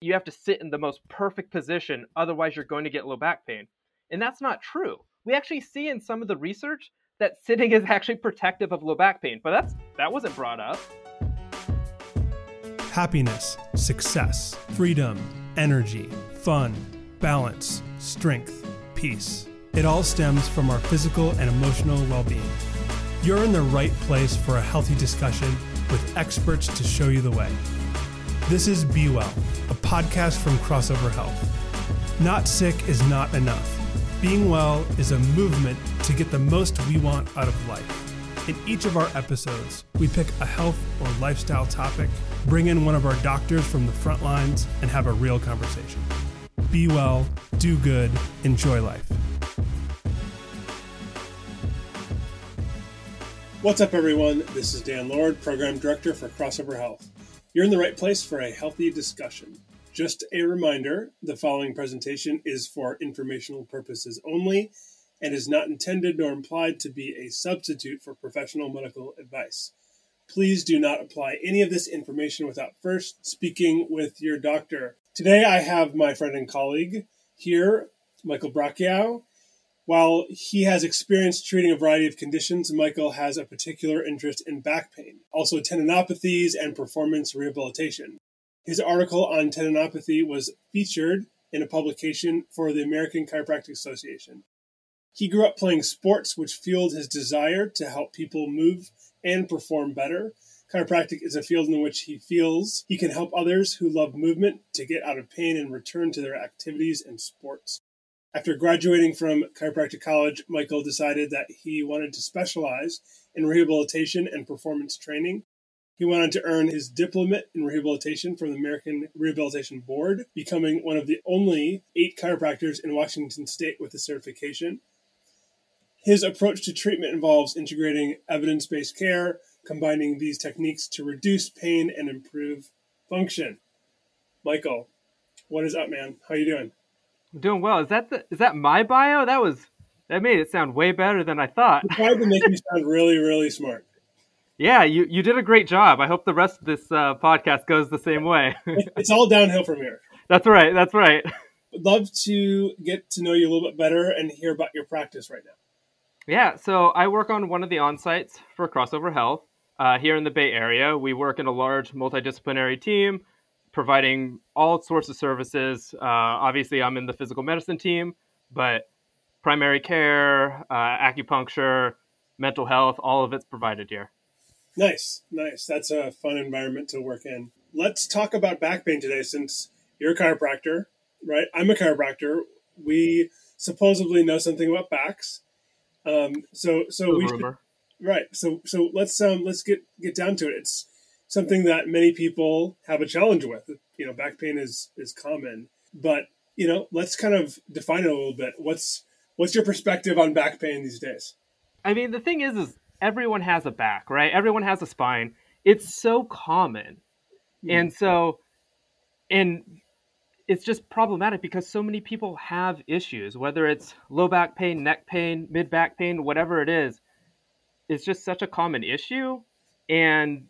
you have to sit in the most perfect position, otherwise, you're going to get low back pain. And that's not true. We actually see in some of the research that sitting is actually protective of low back pain, but that's that wasn't brought up. Happiness, success, freedom, energy, fun, balance, strength, peace. It all stems from our physical and emotional well being. You're in the right place for a healthy discussion with experts to show you the way. This is Be Well, a podcast from Crossover Health. Not sick is not enough. Being well is a movement to get the most we want out of life. In each of our episodes, we pick a health or lifestyle topic, bring in one of our doctors from the front lines, and have a real conversation. Be well, do good, enjoy life. What's up, everyone? This is Dan Lord, Program Director for Crossover Health. You're in the right place for a healthy discussion. Just a reminder the following presentation is for informational purposes only and is not intended nor implied to be a substitute for professional medical advice. Please do not apply any of this information without first speaking with your doctor. Today I have my friend and colleague here, Michael Braccio. While he has experience treating a variety of conditions, Michael has a particular interest in back pain, also tendinopathies and performance rehabilitation. His article on tendinopathy was featured in a publication for the American Chiropractic Association. He grew up playing sports, which fueled his desire to help people move and perform better. Chiropractic is a field in which he feels he can help others who love movement to get out of pain and return to their activities and sports. After graduating from chiropractic college, Michael decided that he wanted to specialize in rehabilitation and performance training. He went on to earn his diploma in rehabilitation from the American Rehabilitation Board, becoming one of the only eight chiropractors in Washington state with the certification. His approach to treatment involves integrating evidence based care, combining these techniques to reduce pain and improve function. Michael, what is up, man? How you doing? I'm doing well. Is that the is that my bio? That was that made it sound way better than I thought. You tried to make me sound really, really smart. Yeah, you, you did a great job. I hope the rest of this uh, podcast goes the same way. it's all downhill from here. That's right. That's right. Would love to get to know you a little bit better and hear about your practice right now. Yeah, so I work on one of the on sites for Crossover Health uh, here in the Bay Area. We work in a large multidisciplinary team providing all sorts of services. Uh, obviously, I'm in the physical medicine team, but primary care, uh, acupuncture, mental health, all of it's provided here. Nice, nice. That's a fun environment to work in. Let's talk about back pain today since you're a chiropractor, right? I'm a chiropractor. We supposedly know something about backs. Um, so so we should, right. So so let's um let's get get down to it. It's something that many people have a challenge with. You know, back pain is is common, but you know, let's kind of define it a little bit. What's what's your perspective on back pain these days? I mean, the thing is, is everyone has a back, right? Everyone has a spine. It's so common, mm-hmm. and so, and it's just problematic because so many people have issues, whether it's low back pain, neck pain, mid back pain, whatever it is. It's just such a common issue, and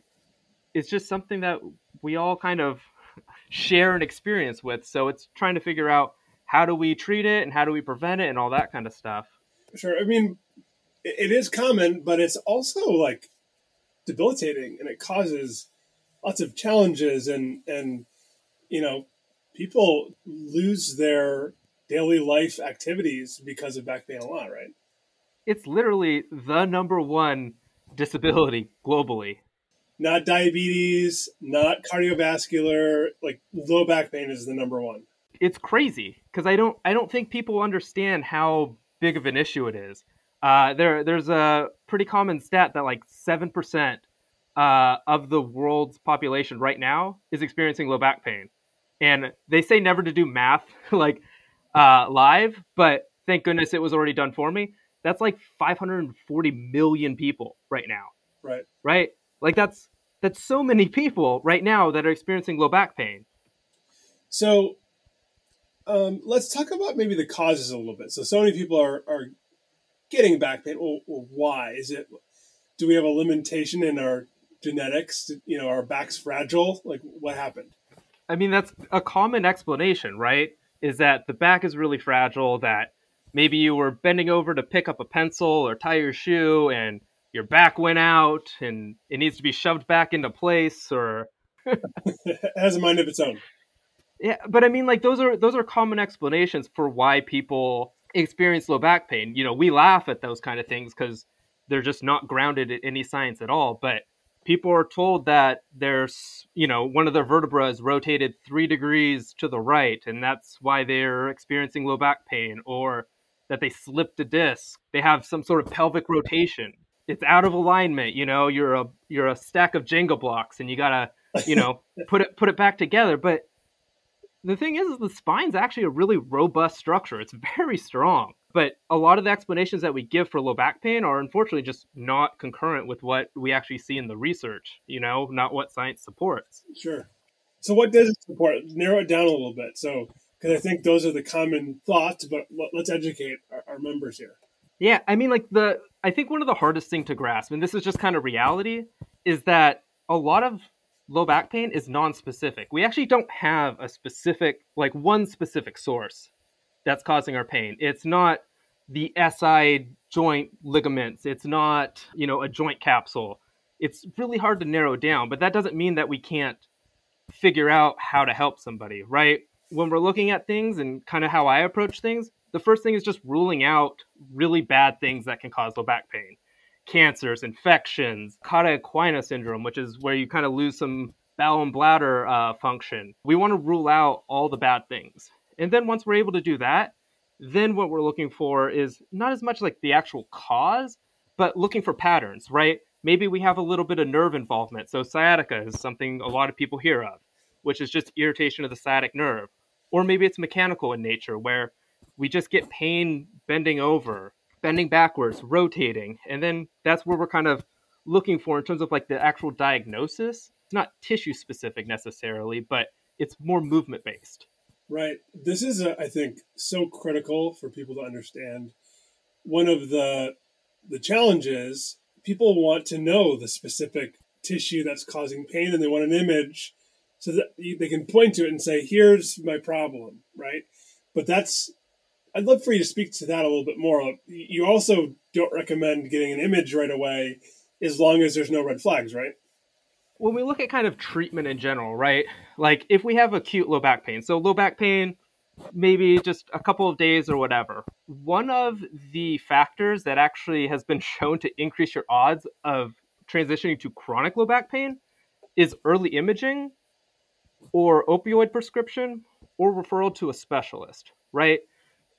it's just something that we all kind of share an experience with. So it's trying to figure out how do we treat it and how do we prevent it and all that kind of stuff. Sure. I mean, it is common, but it's also like debilitating and it causes lots of challenges and, and, you know, people lose their daily life activities because of back pain a lot, right? It's literally the number one disability globally not diabetes, not cardiovascular. Like low back pain is the number one. It's crazy because I don't I don't think people understand how big of an issue it is. Uh, there there's a pretty common stat that like seven percent uh, of the world's population right now is experiencing low back pain, and they say never to do math like uh, live, but thank goodness it was already done for me. That's like 540 million people right now. Right. Right like that's that's so many people right now that are experiencing low back pain. So um, let's talk about maybe the causes a little bit. So so many people are are getting back pain. Well, well why is it? Do we have a limitation in our genetics? You know, our back's fragile. Like what happened? I mean, that's a common explanation, right? Is that the back is really fragile, that maybe you were bending over to pick up a pencil or tie your shoe and your back went out and it needs to be shoved back into place or it has a mind of its own. Yeah, but I mean like those are those are common explanations for why people experience low back pain. You know, we laugh at those kind of things cuz they're just not grounded in any science at all, but people are told that there's, you know, one of their vertebrae is rotated 3 degrees to the right and that's why they're experiencing low back pain or that they slipped a disc. They have some sort of pelvic rotation. It's out of alignment. You know, you're a you're a stack of Jenga blocks, and you gotta you know put it put it back together. But the thing is, is the spine's actually a really robust structure. It's very strong. But a lot of the explanations that we give for low back pain are unfortunately just not concurrent with what we actually see in the research. You know, not what science supports. Sure. So what does it support? Narrow it down a little bit. So because I think those are the common thoughts. But let's educate our, our, members here. Yeah, I mean, like the I think one of the hardest thing to grasp, and this is just kind of reality, is that a lot of low back pain is non-specific. We actually don't have a specific, like one specific source that's causing our pain. It's not the SI joint ligaments. It's not, you know, a joint capsule. It's really hard to narrow down, but that doesn't mean that we can't figure out how to help somebody, right? when we're looking at things and kind of how I approach things, the first thing is just ruling out really bad things that can cause low back pain. Cancers, infections, cauda equina syndrome, which is where you kind of lose some bowel and bladder uh, function. We want to rule out all the bad things. And then once we're able to do that, then what we're looking for is not as much like the actual cause, but looking for patterns, right? Maybe we have a little bit of nerve involvement. So sciatica is something a lot of people hear of, which is just irritation of the sciatic nerve or maybe it's mechanical in nature where we just get pain bending over, bending backwards, rotating, and then that's where we're kind of looking for in terms of like the actual diagnosis. It's not tissue specific necessarily, but it's more movement based. Right. This is, a, I think, so critical for people to understand. One of the the challenges people want to know the specific tissue that's causing pain, and they want an image so that they can point to it and say, "Here's my problem," right? But that's I'd love for you to speak to that a little bit more. You also don't recommend getting an image right away as long as there's no red flags, right? When we look at kind of treatment in general, right? Like if we have acute low back pain, so low back pain, maybe just a couple of days or whatever. One of the factors that actually has been shown to increase your odds of transitioning to chronic low back pain is early imaging or opioid prescription or referral to a specialist, right?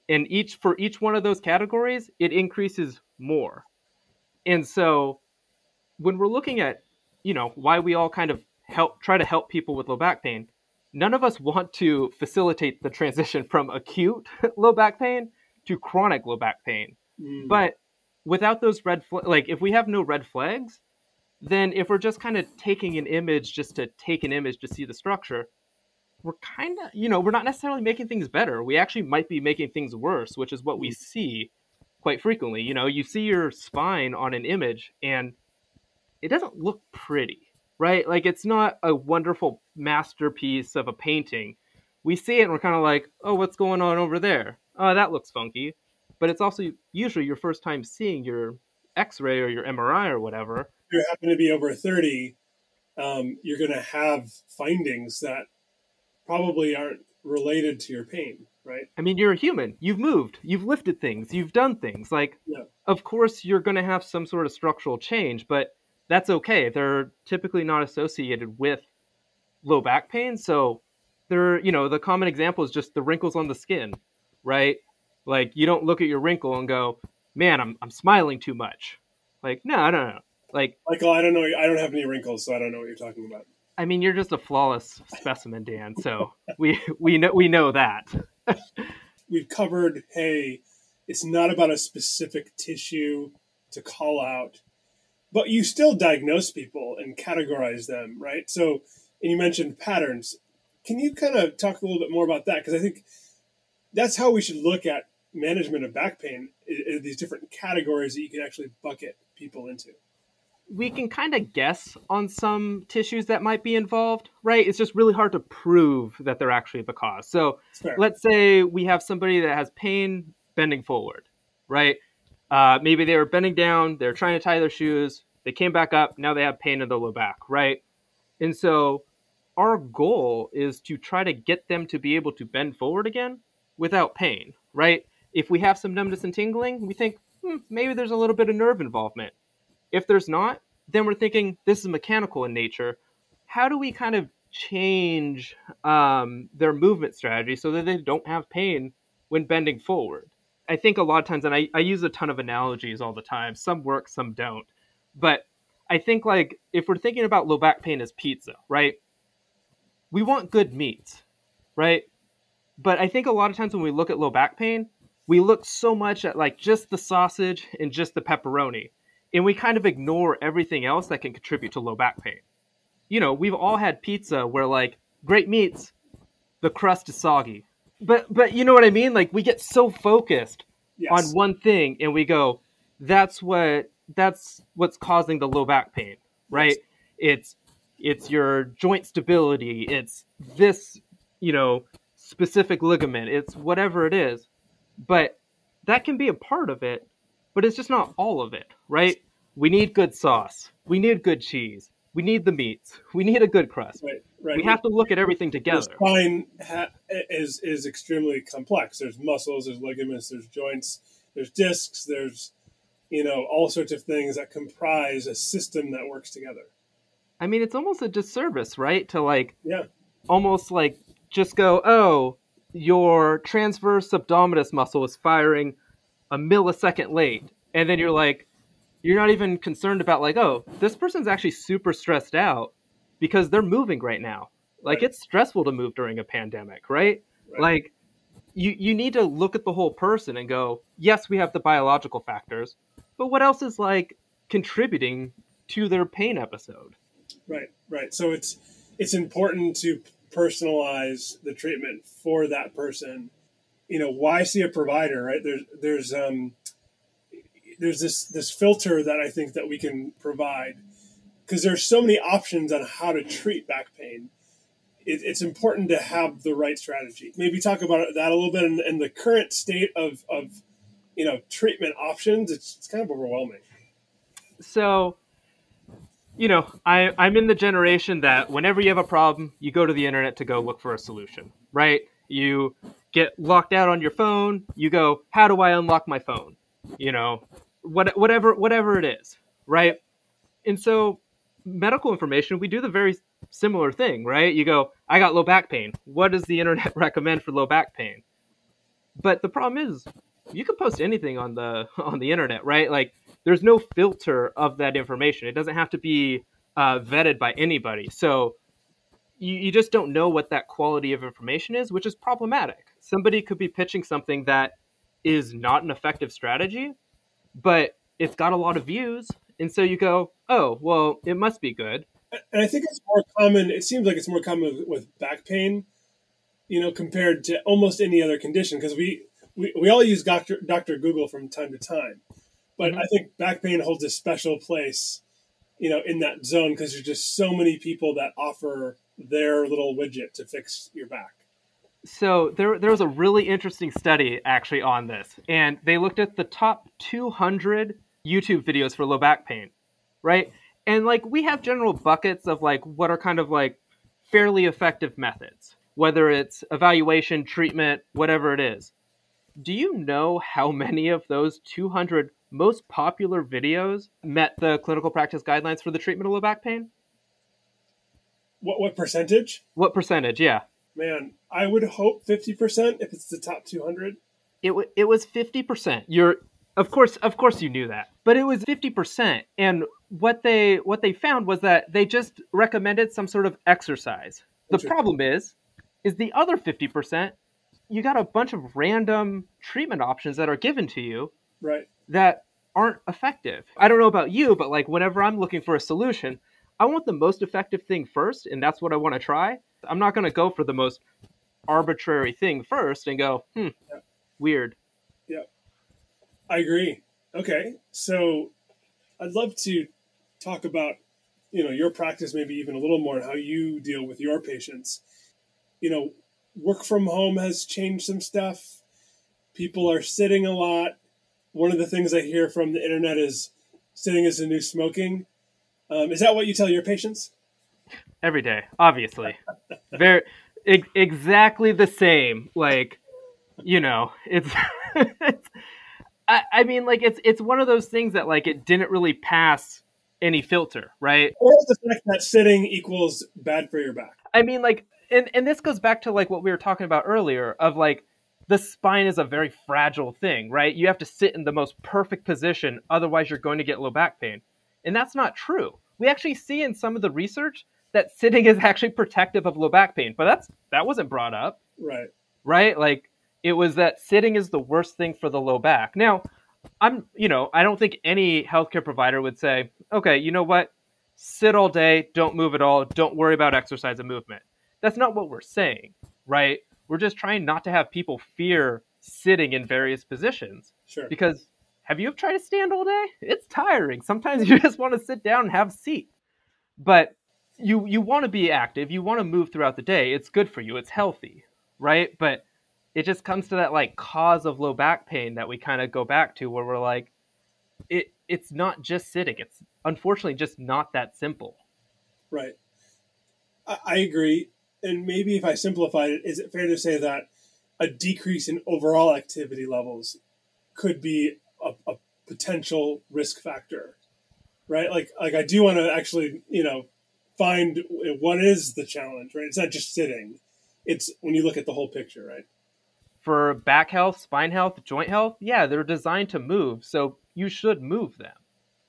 And each for each one of those categories, it increases more. And so when we're looking at, you know, why we all kind of help try to help people with low back pain, none of us want to facilitate the transition from acute low back pain to chronic low back pain. Mm. But without those red flags, like if we have no red flags, then if we're just kind of taking an image just to take an image to see the structure, we're kind of, you know, we're not necessarily making things better. We actually might be making things worse, which is what we see quite frequently. You know, you see your spine on an image and it doesn't look pretty, right? Like it's not a wonderful masterpiece of a painting. We see it and we're kind of like, oh, what's going on over there? Oh, that looks funky. But it's also usually your first time seeing your x ray or your MRI or whatever if you happen to be over 30, um, you're going to have findings that probably aren't related to your pain, right? I mean, you're a human. You've moved, you've lifted things, you've done things. Like, yeah. of course, you're going to have some sort of structural change, but that's okay. They're typically not associated with low back pain. So, they're, you know, the common example is just the wrinkles on the skin, right? Like, you don't look at your wrinkle and go, man, I'm, I'm smiling too much. Like, no, no, no. Like Michael, I don't know. I don't have any wrinkles, so I don't know what you're talking about. I mean, you're just a flawless specimen, Dan. So we we know we know that. We've covered. Hey, it's not about a specific tissue to call out, but you still diagnose people and categorize them, right? So, and you mentioned patterns. Can you kind of talk a little bit more about that? Because I think that's how we should look at management of back pain. These different categories that you can actually bucket people into. We can kind of guess on some tissues that might be involved, right? It's just really hard to prove that they're actually the cause. So let's say we have somebody that has pain bending forward, right? Uh, maybe they were bending down, they're trying to tie their shoes, they came back up, now they have pain in the low back, right? And so our goal is to try to get them to be able to bend forward again without pain, right? If we have some numbness and tingling, we think hmm, maybe there's a little bit of nerve involvement. If there's not, then we're thinking this is mechanical in nature. How do we kind of change um, their movement strategy so that they don't have pain when bending forward? I think a lot of times, and I, I use a ton of analogies all the time. Some work, some don't. But I think like if we're thinking about low back pain as pizza, right? We want good meat, right? But I think a lot of times when we look at low back pain, we look so much at like just the sausage and just the pepperoni and we kind of ignore everything else that can contribute to low back pain. You know, we've all had pizza where like great meats, the crust is soggy. But but you know what I mean? Like we get so focused yes. on one thing and we go, that's what that's what's causing the low back pain, right? Yes. It's it's your joint stability, it's this, you know, specific ligament, it's whatever it is. But that can be a part of it, but it's just not all of it, right? We need good sauce. We need good cheese. We need the meats. We need a good crust. Right, right. We have to look at everything together. The spine ha- is is extremely complex. There's muscles, there's ligaments, there's joints, there's discs, there's you know all sorts of things that comprise a system that works together. I mean, it's almost a disservice, right? To like, yeah, almost like just go, oh, your transverse abdominis muscle is firing a millisecond late, and then you're like, you're not even concerned about like, oh, this person's actually super stressed out because they're moving right now. Like right. it's stressful to move during a pandemic, right? right? Like you you need to look at the whole person and go, yes, we have the biological factors, but what else is like contributing to their pain episode? Right, right. So it's it's important to personalize the treatment for that person. You know, why see a provider, right? There's there's um there's this this filter that I think that we can provide because there's so many options on how to treat back pain. It, it's important to have the right strategy. Maybe talk about that a little bit in, in the current state of, of you know treatment options. It's, it's kind of overwhelming. So, you know, I, I'm in the generation that whenever you have a problem, you go to the internet to go look for a solution, right? You get locked out on your phone, you go, how do I unlock my phone? You know, what, whatever whatever it is, right? And so medical information, we do the very similar thing, right? You go, I got low back pain. What does the internet recommend for low back pain? But the problem is, you can post anything on the on the internet, right? Like, there's no filter of that information. It doesn't have to be uh, vetted by anybody. So you, you just don't know what that quality of information is, which is problematic. Somebody could be pitching something that is not an effective strategy but it's got a lot of views, and so you go, oh, well, it must be good. And I think it's more common. It seems like it's more common with back pain, you know, compared to almost any other condition because we, we we all use Doctor Doctor Google from time to time, but mm-hmm. I think back pain holds a special place, you know, in that zone because there's just so many people that offer their little widget to fix your back so there there was a really interesting study actually on this, and they looked at the top 200 YouTube videos for low back pain, right? And like we have general buckets of like what are kind of like fairly effective methods, whether it's evaluation, treatment, whatever it is. Do you know how many of those 200 most popular videos met the clinical practice guidelines for the treatment of low back pain? What what percentage? What percentage? Yeah. Man, I would hope 50% if it's the top 200. It, w- it was 50%. You're of course of course you knew that. But it was 50% and what they what they found was that they just recommended some sort of exercise. The problem is is the other 50% you got a bunch of random treatment options that are given to you. Right. That aren't effective. I don't know about you, but like whenever I'm looking for a solution, I want the most effective thing first, and that's what I want to try. I'm not going to go for the most arbitrary thing first and go, hmm, yeah. weird. Yeah, I agree. Okay, so I'd love to talk about you know your practice maybe even a little more and how you deal with your patients you know work from home has changed some stuff people are sitting a lot one of the things i hear from the internet is sitting is the new smoking um, is that what you tell your patients every day obviously very ex- exactly the same like you know it's, it's I, I mean like it's it's one of those things that like it didn't really pass any filter, right? Or the fact that sitting equals bad for your back. I mean, like, and and this goes back to like what we were talking about earlier of like the spine is a very fragile thing, right? You have to sit in the most perfect position, otherwise you're going to get low back pain, and that's not true. We actually see in some of the research that sitting is actually protective of low back pain, but that's that wasn't brought up, right? Right, like it was that sitting is the worst thing for the low back. Now, I'm, you know, I don't think any healthcare provider would say, okay, you know what? Sit all day, don't move at all, don't worry about exercise and movement. That's not what we're saying, right? We're just trying not to have people fear sitting in various positions. Sure. Because have you ever tried to stand all day? It's tiring. Sometimes you just want to sit down and have a seat. But you you want to be active, you want to move throughout the day. It's good for you, it's healthy, right? But it just comes to that like cause of low back pain that we kind of go back to where we're like it it's not just sitting it's unfortunately just not that simple right i, I agree and maybe if i simplified it is it fair to say that a decrease in overall activity levels could be a, a potential risk factor right like like i do want to actually you know find what is the challenge right it's not just sitting it's when you look at the whole picture right for back health, spine health, joint health, yeah, they're designed to move. So you should move them.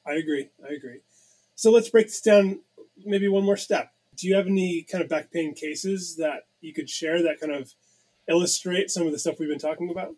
I agree. I agree. So let's break this down maybe one more step. Do you have any kind of back pain cases that you could share that kind of illustrate some of the stuff we've been talking about?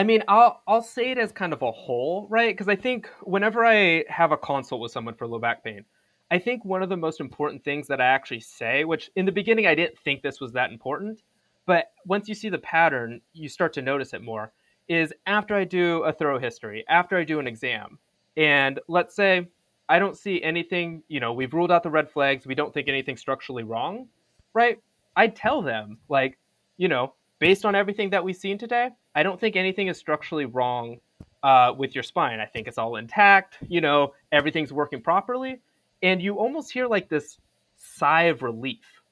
I mean, I'll I'll say it as kind of a whole, right? Because I think whenever I have a consult with someone for low back pain, I think one of the most important things that I actually say, which in the beginning I didn't think this was that important, but once you see the pattern, you start to notice it more. Is after I do a thorough history, after I do an exam, and let's say I don't see anything, you know, we've ruled out the red flags, we don't think anything structurally wrong, right? I tell them, like, you know, based on everything that we've seen today, I don't think anything is structurally wrong uh, with your spine. I think it's all intact, you know, everything's working properly. And you almost hear like this sigh of relief,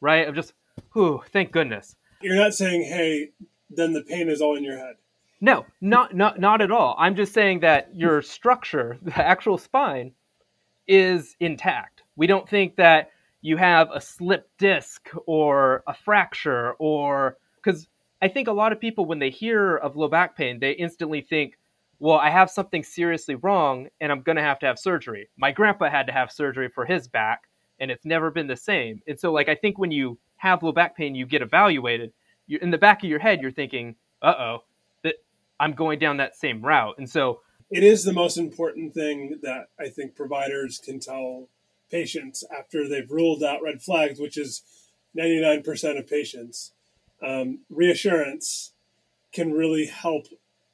right? Of just, whew, thank goodness. You're not saying, hey, then the pain is all in your head. No, not not not at all. I'm just saying that your structure, the actual spine, is intact. We don't think that you have a slipped disc or a fracture or because I think a lot of people when they hear of low back pain, they instantly think, well, I have something seriously wrong and I'm going to have to have surgery. My grandpa had to have surgery for his back and it's never been the same. And so like I think when you have low back pain, you get evaluated. You're, in the back of your head, you're thinking, "Uh oh, that I'm going down that same route." And so, it is the most important thing that I think providers can tell patients after they've ruled out red flags, which is 99% of patients. Um, reassurance can really help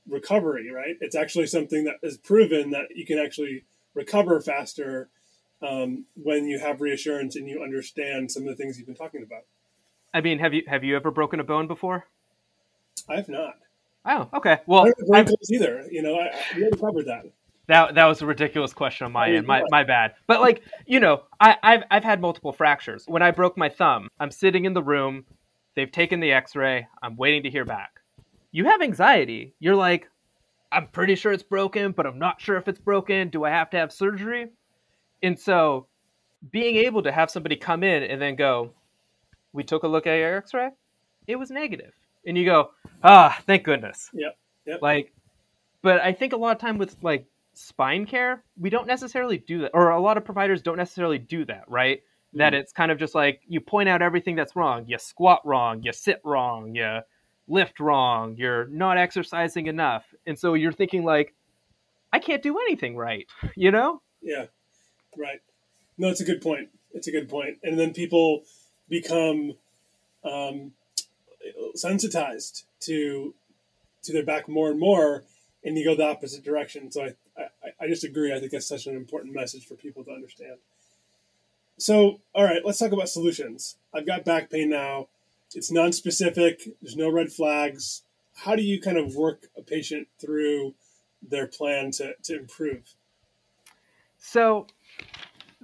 recovery, right? It's actually something that is proven that you can actually recover faster um, when you have reassurance and you understand some of the things you've been talking about. I mean, have you have you ever broken a bone before? I have not. Oh, okay. Well, either. You know, I, I never covered that. That that was a ridiculous question on my end. My my bad. But like you know, I, I've I've had multiple fractures. When I broke my thumb, I'm sitting in the room. They've taken the X-ray. I'm waiting to hear back. You have anxiety. You're like, I'm pretty sure it's broken, but I'm not sure if it's broken. Do I have to have surgery? And so, being able to have somebody come in and then go, we took a look at your x-ray it was negative. negative and you go ah thank goodness yep, yep. like but i think a lot of time with like spine care we don't necessarily do that or a lot of providers don't necessarily do that right mm-hmm. that it's kind of just like you point out everything that's wrong you squat wrong you sit wrong you lift wrong you're not exercising enough and so you're thinking like i can't do anything right you know yeah right no it's a good point it's a good point. point and then people become um, sensitized to to their back more and more, and you go the opposite direction. So I, I, I just agree. I think that's such an important message for people to understand. So, all right, let's talk about solutions. I've got back pain now. It's non-specific. There's no red flags. How do you kind of work a patient through their plan to, to improve? So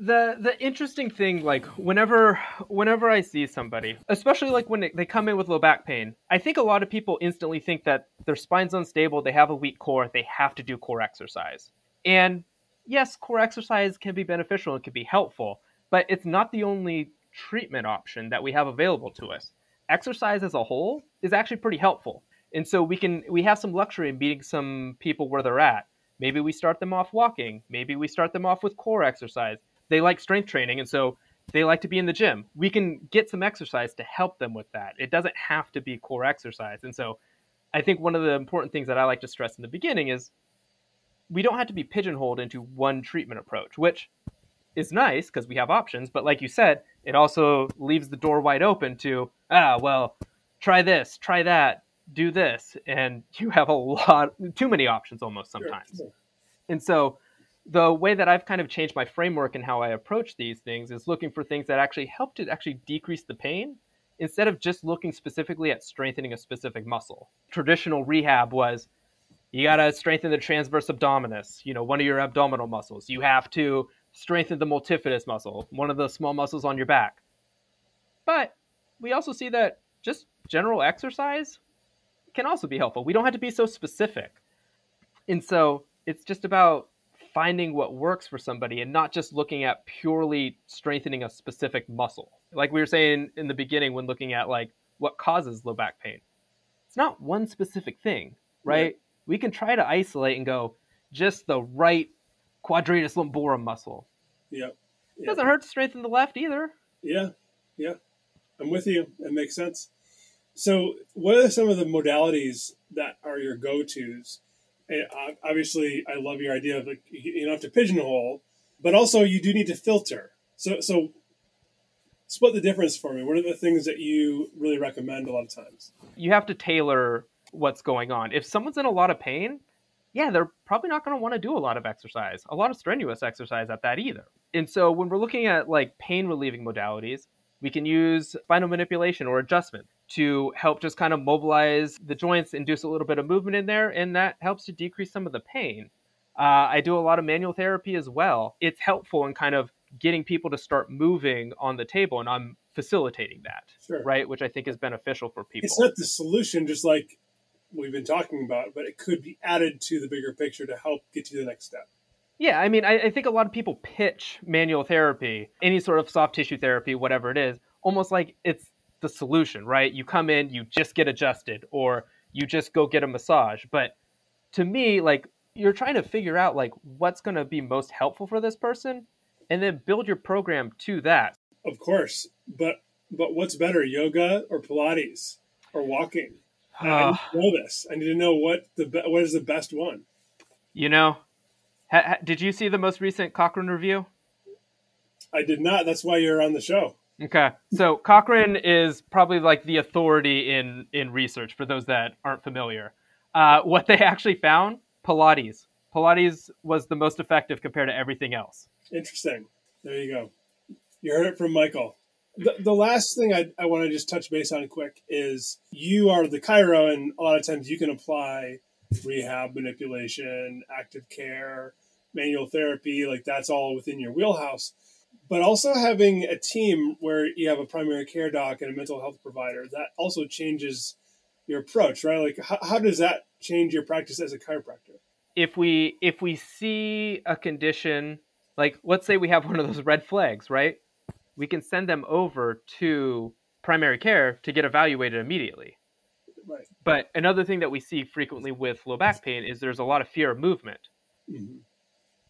the the interesting thing like whenever whenever i see somebody especially like when they, come in with low back pain i think a lot of people instantly think that their spine's unstable they have a weak core they have to do core exercise and yes core exercise can be beneficial and can be helpful but it's not the only treatment option that we have available to us exercise as a whole is actually pretty helpful and so we can we have some luxury in meeting some people where they're at maybe we start them off walking maybe we start them off with core exercise they like strength training and so they like to be in the gym. We can get some exercise to help them with that. It doesn't have to be core exercise. And so I think one of the important things that I like to stress in the beginning is we don't have to be pigeonholed into one treatment approach, which is nice because we have options. But like you said, it also leaves the door wide open to, ah, well, try this, try that, do this. And you have a lot, too many options almost sometimes. Sure, sure. And so the way that I've kind of changed my framework and how I approach these things is looking for things that actually help to actually decrease the pain instead of just looking specifically at strengthening a specific muscle. Traditional rehab was you got to strengthen the transverse abdominis, you know, one of your abdominal muscles. You have to strengthen the multifidus muscle, one of the small muscles on your back. But we also see that just general exercise can also be helpful. We don't have to be so specific. And so it's just about finding what works for somebody and not just looking at purely strengthening a specific muscle. Like we were saying in the beginning when looking at like what causes low back pain. It's not one specific thing, right? We can try to isolate and go just the right quadratus lumborum muscle. Yep. It doesn't hurt to strengthen the left either. Yeah. Yeah. I'm with you. It makes sense. So, what are some of the modalities that are your go-tos obviously, I love your idea of like you don't have to pigeonhole, but also you do need to filter. So, so split the difference for me. What are the things that you really recommend a lot of times? You have to tailor what's going on. If someone's in a lot of pain, yeah, they're probably not going to want to do a lot of exercise, a lot of strenuous exercise at that either. And so when we're looking at like pain relieving modalities, we can use spinal manipulation or adjustment to help just kind of mobilize the joints, induce a little bit of movement in there, and that helps to decrease some of the pain. Uh, I do a lot of manual therapy as well. It's helpful in kind of getting people to start moving on the table, and I'm facilitating that, sure. right? Which I think is beneficial for people. It's not the solution, just like we've been talking about, but it could be added to the bigger picture to help get to the next step. Yeah, I mean, I, I, think a lot of people pitch manual therapy, any sort of soft tissue therapy, whatever it is, almost like it's the solution, right? You come in, you just get adjusted, or you just go get a massage. But to me, like, you're trying to figure out like what's going to be most helpful for this person, and then build your program to that. Of course, but but what's better, yoga or Pilates or walking? Uh, I to know this. I need to know what the what is the best one. You know, Ha, ha, did you see the most recent Cochrane review? I did not. That's why you're on the show. Okay, so Cochrane is probably like the authority in in research for those that aren't familiar. Uh, what they actually found: Pilates. Pilates was the most effective compared to everything else. Interesting. There you go. You heard it from Michael. The, the last thing I, I want to just touch base on quick is you are the chiro, and a lot of times you can apply rehab, manipulation, active care, manual therapy, like that's all within your wheelhouse. But also having a team where you have a primary care doc and a mental health provider, that also changes your approach, right? Like how, how does that change your practice as a chiropractor? If we if we see a condition like let's say we have one of those red flags, right? We can send them over to primary care to get evaluated immediately. Right. But another thing that we see frequently with low back pain is there's a lot of fear of movement. Mm-hmm.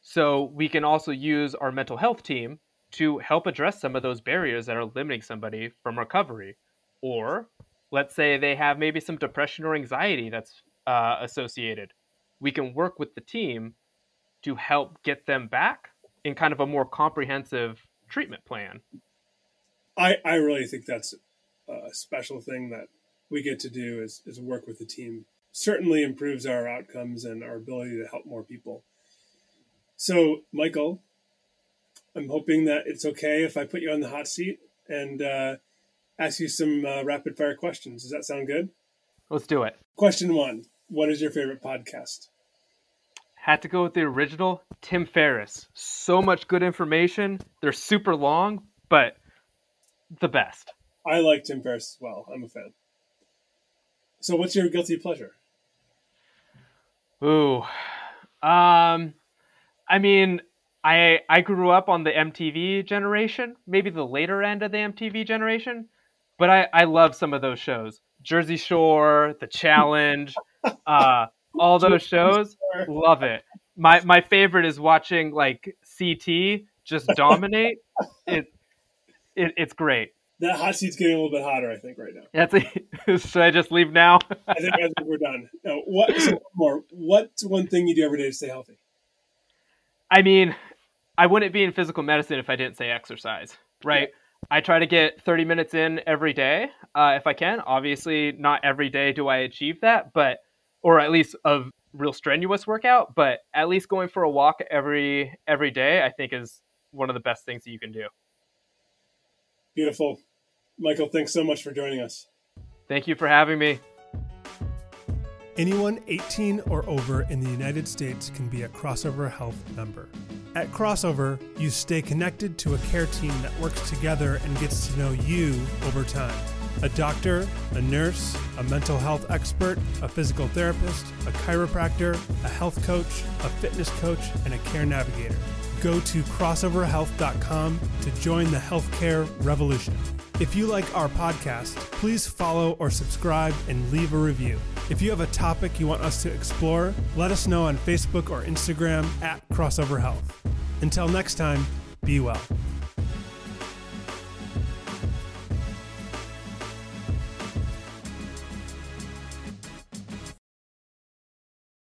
So we can also use our mental health team to help address some of those barriers that are limiting somebody from recovery. Or let's say they have maybe some depression or anxiety that's uh, associated. We can work with the team to help get them back in kind of a more comprehensive treatment plan. I, I really think that's a special thing that we get to do is, is work with the team. Certainly improves our outcomes and our ability to help more people. So, Michael, I'm hoping that it's okay if I put you on the hot seat and uh, ask you some uh, rapid fire questions. Does that sound good? Let's do it. Question one What is your favorite podcast? Had to go with the original Tim Ferriss. So much good information. They're super long, but the best. I like Tim Ferriss as well. I'm a fan. So, what's your guilty pleasure? Ooh, um, I mean, I I grew up on the MTV generation, maybe the later end of the MTV generation, but I I love some of those shows. Jersey Shore, The Challenge, uh, all those shows, love it. My my favorite is watching like CT just dominate. it, it it's great. That hot seat's getting a little bit hotter, I think, right now. That's it. Should I just leave now? I think, I think we're done. Now, what so one more? What's one thing you do every day to stay healthy? I mean, I wouldn't be in physical medicine if I didn't say exercise, right? I try to get 30 minutes in every day uh, if I can. Obviously, not every day do I achieve that, but or at least a real strenuous workout. But at least going for a walk every every day, I think is one of the best things that you can do. Beautiful, Michael. Thanks so much for joining us. Thank you for having me. Anyone 18 or over in the United States can be a Crossover Health member. At Crossover, you stay connected to a care team that works together and gets to know you over time. A doctor, a nurse, a mental health expert, a physical therapist, a chiropractor, a health coach, a fitness coach, and a care navigator. Go to crossoverhealth.com to join the healthcare revolution. If you like our podcast, please follow or subscribe and leave a review. If you have a topic you want us to explore, let us know on Facebook or Instagram at Crossover Health. Until next time, be well.